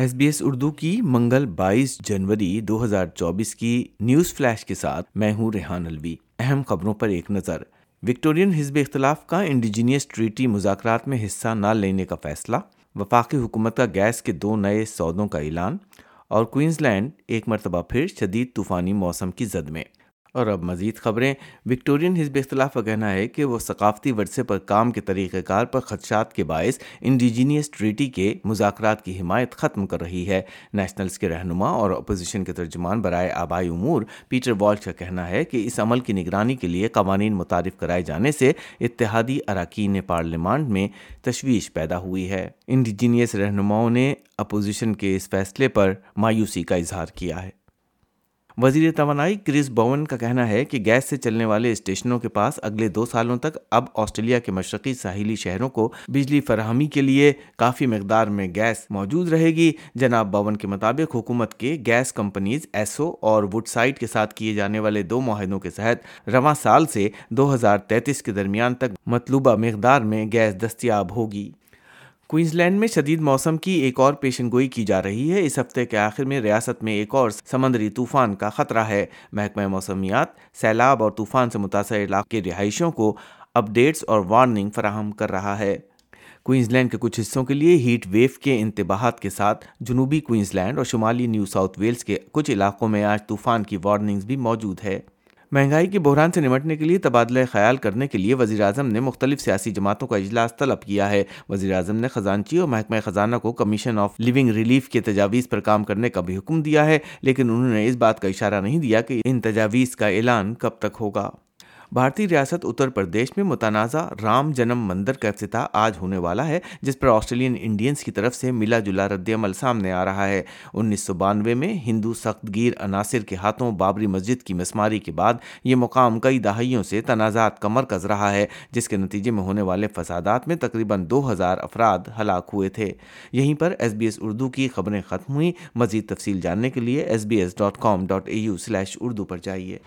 S B S Urdu کی منگل بائیس جنوری دو ہزار چوبیس کی نیوز فلیش کے ساتھ میں ہوں ریحان الوی اہم خبروں پر ایک نظر۔ وکٹورین حزب اختلاف کا انڈیجینئس ٹریٹی مذاکرات میں حصہ نہ لینے کا فیصلہ۔ وفاقی حکومت کا گیس کے دو نئے سودوں کا اعلان۔ اور کوئنز لینڈ ایک مرتبہ پھر شدید طوفانی موسم کی زد میں۔ اور اب مزید خبریں۔ وکٹورین حزب اختلاف کا کہنا ہے کہ وہ ثقافتی ورثے پر کام کے طریقہ کار پر خدشات کے باعث انڈیجینیس ٹریٹی کے مذاکرات کی حمایت ختم کر رہی ہے۔ نیشنلز کے رہنما اور اپوزیشن کے ترجمان برائے آبائی امور پیٹر والش کا کہنا ہے کہ اس عمل کی نگرانی کے لیے قوانین متعارف کرائے جانے سے اتحادی اراکین پارلیمان میں تشویش پیدا ہوئی ہے۔ انڈیجینیس رہنماؤں نے اپوزیشن کے اس فیصلے پر مایوسی کا اظہار کیا ہے۔ وزیر توانائی کرس بون کا کہنا ہے کہ گیس سے چلنے والے اسٹیشنوں کے پاس اگلے دو سالوں تک اب آسٹریلیا کے مشرقی ساحلی شہروں کو بجلی فراہمی کے لیے کافی مقدار میں گیس موجود رہے گی۔ جناب بون کے مطابق حکومت کے گیس کمپنیز ایسو اور وڈ سائٹ کے ساتھ کیے جانے والے دو معاہدوں کے تحت رواں سال سے دو ہزار تینتیس کے درمیان تک مطلوبہ مقدار میں گیس دستیاب ہوگی۔ کوئنز لینڈ میں شدید موسم کی ایک اور پیشن گوئی کی جا رہی ہے۔ اس ہفتے کے آخر میں ریاست میں ایک اور سمندری طوفان کا خطرہ ہے۔ محکمہ موسمیات، سیلاب اور طوفان سے متاثر علاقے کے رہائشوں کو اپ ڈیٹس اور وارننگ فراہم کر رہا ہے۔ کوئنز لینڈ کے کچھ حصوں کے لیے ہیٹ ویو کے انتباہات کے ساتھ جنوبی کوئنز لینڈ اور شمالی نیو ساؤتھ ویلز کے کچھ علاقوں میں آج طوفان کی وارننگز بھی موجود ہے مہنگائی کے بحران سے نمٹنے کے لیے تبادلہ خیال کرنے کے لیے وزیر اعظم نے مختلف سیاسی جماعتوں کا اجلاس طلب کیا ہے۔ وزیر اعظم نے خزانچی اور محکمہ خزانہ کو کمیشن آف لیونگ ریلیف کے تجاویز پر کام کرنے کا بھی حکم دیا ہے، لیکن انہوں نے اس بات کا اشارہ نہیں دیا کہ ان تجاویز کا اعلان کب تک ہوگا۔ بھارتی ریاست اتر پردیش میں متنازع رام جنم مندر کا افتتاح آج ہونے والا ہے، جس پر آسٹریلین انڈینز کی طرف سے ملا جلا رد عمل سامنے آ رہا ہے۔ انیس سو بانوے میں ہندو سخت گیر عناصر کے ہاتھوں بابری مسجد کی مسماری کے بعد یہ مقام کئی دہائیوں سے تنازعات کا مرکز رہا ہے، جس کے نتیجے میں ہونے والے فسادات میں تقریباً دو ہزار افراد ہلاک ہوئے تھے۔ یہیں پر ایس بی ایس اردو کی خبریں ختم ہوئیں۔ مزید تفصیل جاننے کے لیے S B S dot com dot A U slash Urdu پر جائیے۔